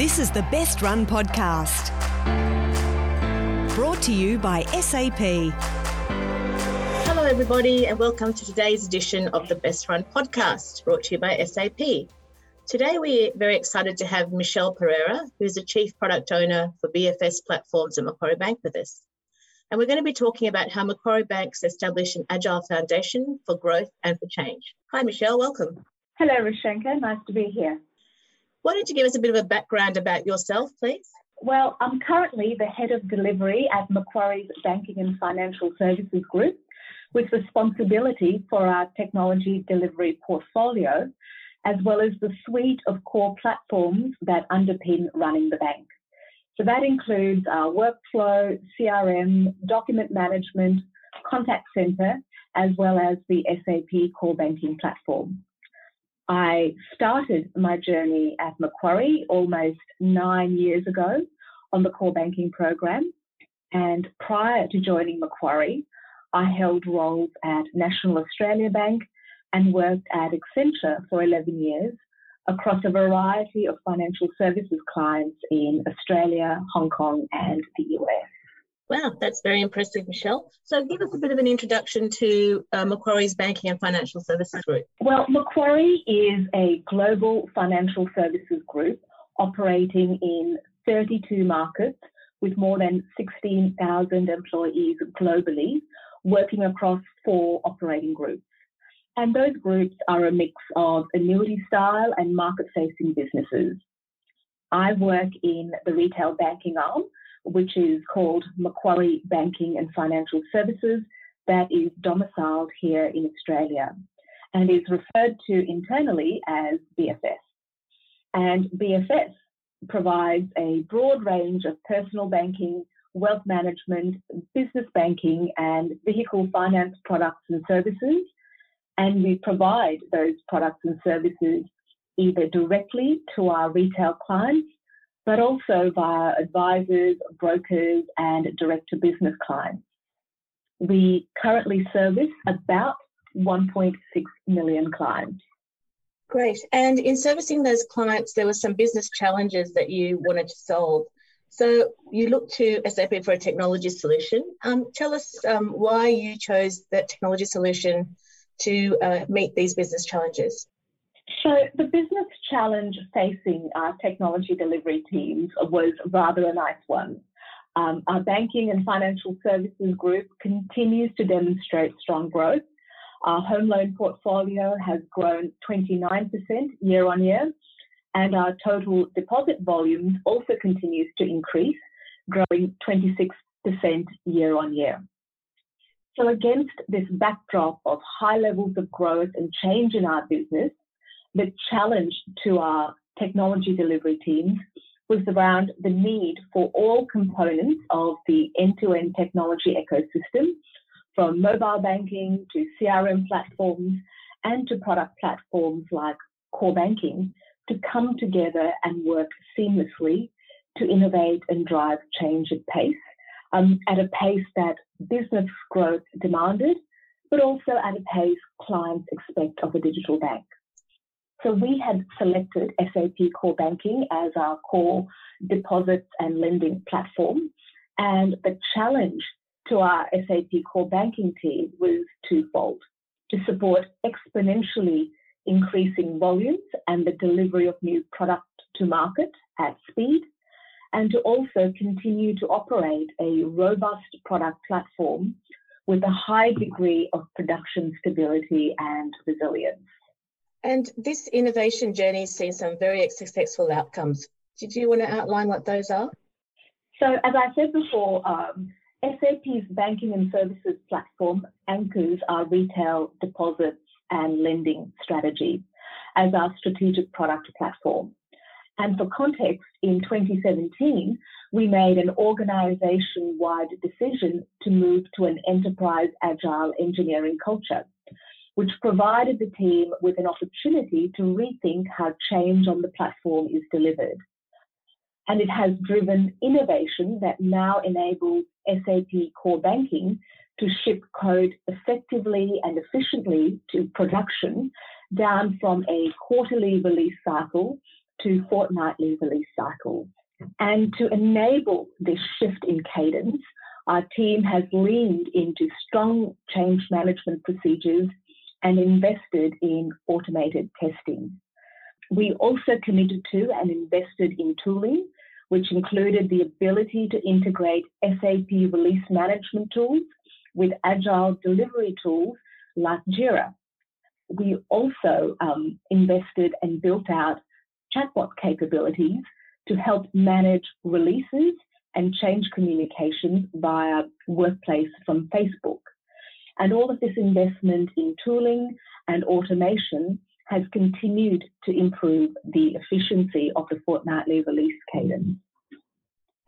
This is the Best Run Podcast. Brought to you by SAP. Hello, everybody, and welcome to today's edition of the Best Run Podcast, brought to you by SAP. Today, we're very excited to have Michelle Perera, who's the Chief Product Owner for BFS Platforms at Macquarie Bank, with us. And we're going to be talking about how Macquarie Bank's established an agile foundation for growth and for change. Hi, Michelle, welcome. Hello, Rushenka. Nice to be here. Why don't you give us a bit of a background about yourself, please? Well, I'm currently the head of delivery at Macquarie's Banking and Financial Services Group, with responsibility for our technology delivery portfolio, as well as the suite of core platforms that underpin running the bank. So that includes our workflow, CRM, document management, contact center, as well as the SAP core banking platform. I started my journey at Macquarie almost nine years ago on the core banking program. And prior to joining Macquarie, I held roles at National Australia Bank and worked at Accenture for 11 years across a variety of financial services clients in Australia, Hong Kong, and the US. Wow, that's very impressive, Michelle. So, give us a bit of an introduction to uh, Macquarie's Banking and Financial Services Group. Well, Macquarie is a global financial services group operating in 32 markets with more than 16,000 employees globally, working across four operating groups. And those groups are a mix of annuity style and market facing businesses. I work in the retail banking arm which is called Macquarie Banking and Financial Services, that is domiciled here in Australia and is referred to internally as BFS. And BFS provides a broad range of personal banking, wealth management, business banking, and vehicle finance products and services. And we provide those products and services either directly to our retail clients but also via advisors, brokers, and direct to business clients. We currently service about 1.6 million clients. Great. And in servicing those clients, there were some business challenges that you wanted to solve. So you looked to SAP for a technology solution. Um, tell us um, why you chose that technology solution to uh, meet these business challenges. So the business challenge facing our technology delivery teams was rather a nice one. Um, our banking and financial services group continues to demonstrate strong growth. Our home loan portfolio has grown 29% year on year, and our total deposit volumes also continues to increase, growing 26% year on year. So against this backdrop of high levels of growth and change in our business, the challenge to our technology delivery teams was around the need for all components of the end-to-end technology ecosystem, from mobile banking to CRM platforms and to product platforms like core banking, to come together and work seamlessly to innovate and drive change at pace, um, at a pace that business growth demanded, but also at a pace clients expect of a digital bank. So we had selected SAP Core Banking as our core deposits and lending platform. And the challenge to our SAP Core Banking team was twofold to support exponentially increasing volumes and the delivery of new product to market at speed, and to also continue to operate a robust product platform with a high degree of production stability and resilience. And this innovation journey has seen some very successful outcomes. Did you want to outline what those are? So, as I said before, um, SAP's banking and services platform anchors our retail deposits and lending strategy as our strategic product platform. And for context, in 2017, we made an organization wide decision to move to an enterprise agile engineering culture which provided the team with an opportunity to rethink how change on the platform is delivered. And it has driven innovation that now enables SAP core banking to ship code effectively and efficiently to production down from a quarterly release cycle to fortnightly release cycles. And to enable this shift in cadence, our team has leaned into strong change management procedures and invested in automated testing. We also committed to and invested in tooling, which included the ability to integrate SAP release management tools with agile delivery tools like Jira. We also um, invested and built out chatbot capabilities to help manage releases and change communications via Workplace from Facebook. And all of this investment in tooling and automation has continued to improve the efficiency of the fortnightly release cadence.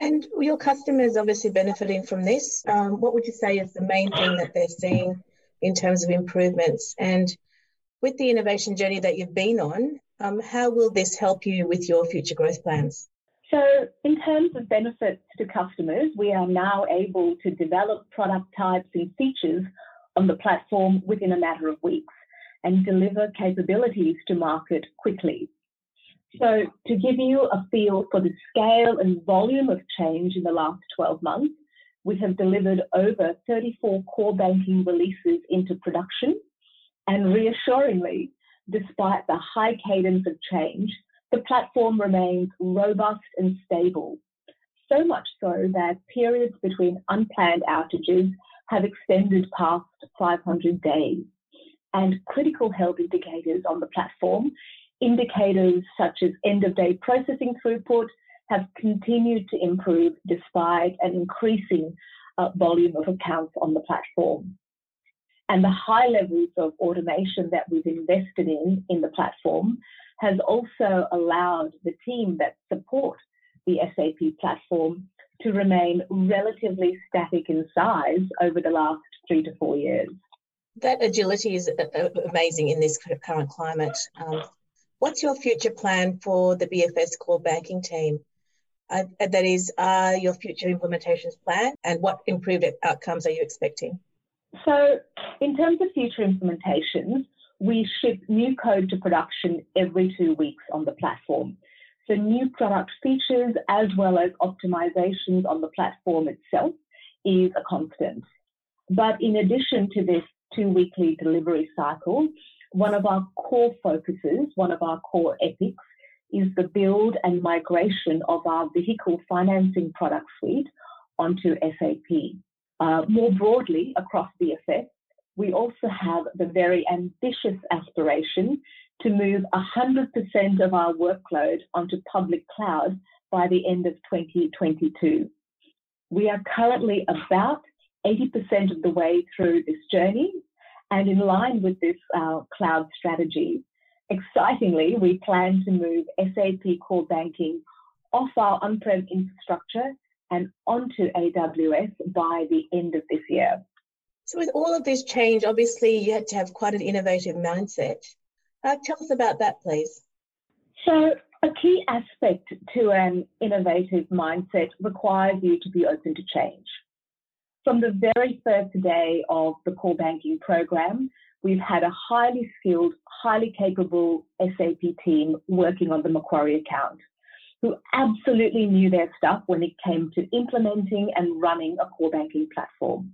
And your customers obviously benefiting from this. Um, what would you say is the main thing that they're seeing in terms of improvements? And with the innovation journey that you've been on, um, how will this help you with your future growth plans? So, in terms of benefits to customers, we are now able to develop product types and features on the platform within a matter of weeks and deliver capabilities to market quickly. So, to give you a feel for the scale and volume of change in the last 12 months, we have delivered over 34 core banking releases into production. And reassuringly, despite the high cadence of change, the platform remains robust and stable. So much so that periods between unplanned outages have extended past 500 days. And critical health indicators on the platform, indicators such as end of day processing throughput, have continued to improve despite an increasing uh, volume of accounts on the platform. And the high levels of automation that we've invested in in the platform has also allowed the team that support the SAP platform to remain relatively static in size over the last three to four years. That agility is uh, uh, amazing in this current climate. Um, what's your future plan for the BFS core banking team? Uh, that is, are your future implementations planned and what improved outcomes are you expecting? So, in terms of future implementations, we ship new code to production every two weeks on the platform. So new product features as well as optimizations on the platform itself is a constant. But in addition to this two weekly delivery cycle, one of our core focuses, one of our core epics, is the build and migration of our vehicle financing product suite onto SAP. Uh, more broadly across BFS, we also have the very ambitious aspiration to move 100% of our workload onto public cloud by the end of 2022. We are currently about 80% of the way through this journey, and in line with this uh, cloud strategy, excitingly, we plan to move SAP Core Banking off our on prem infrastructure and onto AWS by the end of this year. So, with all of this change, obviously you had to have quite an innovative mindset. Uh, tell us about that, please. So, a key aspect to an innovative mindset requires you to be open to change. From the very first day of the core banking program, we've had a highly skilled, highly capable SAP team working on the Macquarie account who absolutely knew their stuff when it came to implementing and running a core banking platform.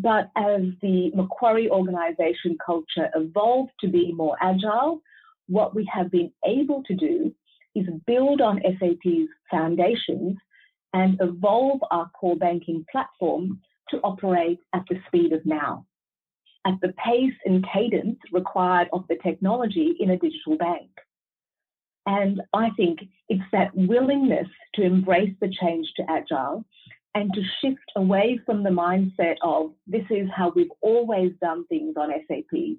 But as the Macquarie organization culture evolved to be more agile, what we have been able to do is build on SAP's foundations and evolve our core banking platform to operate at the speed of now, at the pace and cadence required of the technology in a digital bank. And I think it's that willingness to embrace the change to agile and to shift away from the mindset of this is how we've always done things on SAP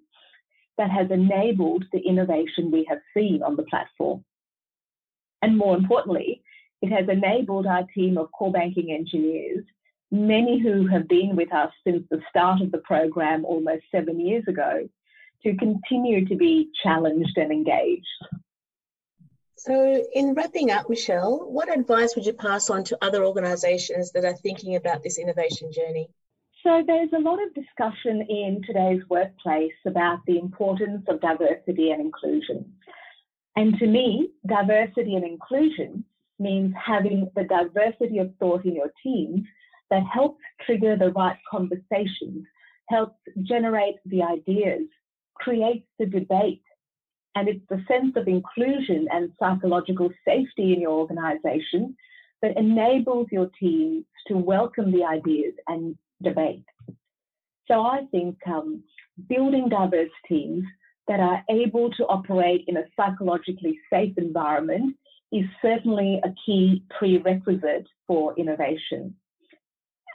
that has enabled the innovation we have seen on the platform. And more importantly, it has enabled our team of core banking engineers, many who have been with us since the start of the program almost seven years ago, to continue to be challenged and engaged. So, in wrapping up, Michelle, what advice would you pass on to other organisations that are thinking about this innovation journey? So, there's a lot of discussion in today's workplace about the importance of diversity and inclusion. And to me, diversity and inclusion means having the diversity of thought in your teams that helps trigger the right conversations, helps generate the ideas, creates the debate. And it's the sense of inclusion and psychological safety in your organization that enables your teams to welcome the ideas and debate. So I think um, building diverse teams that are able to operate in a psychologically safe environment is certainly a key prerequisite for innovation.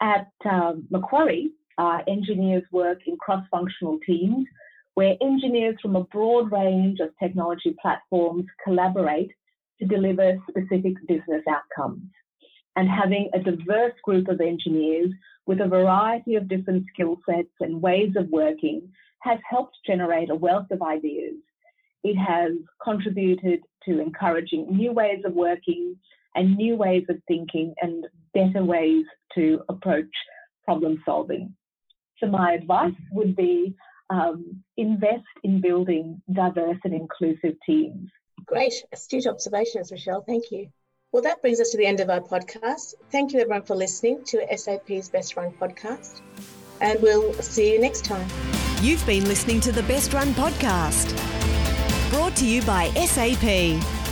At um, Macquarie, our engineers work in cross functional teams where engineers from a broad range of technology platforms collaborate to deliver specific business outcomes. And having a diverse group of engineers with a variety of different skill sets and ways of working has helped generate a wealth of ideas. It has contributed to encouraging new ways of working and new ways of thinking and better ways to approach problem solving. So, my advice would be um, invest in building diverse and inclusive teams. Great, astute observations, Michelle. Thank you. Well, that brings us to the end of our podcast. Thank you, everyone, for listening to SAP's Best Run podcast, and we'll see you next time. You've been listening to the Best Run podcast, brought to you by SAP.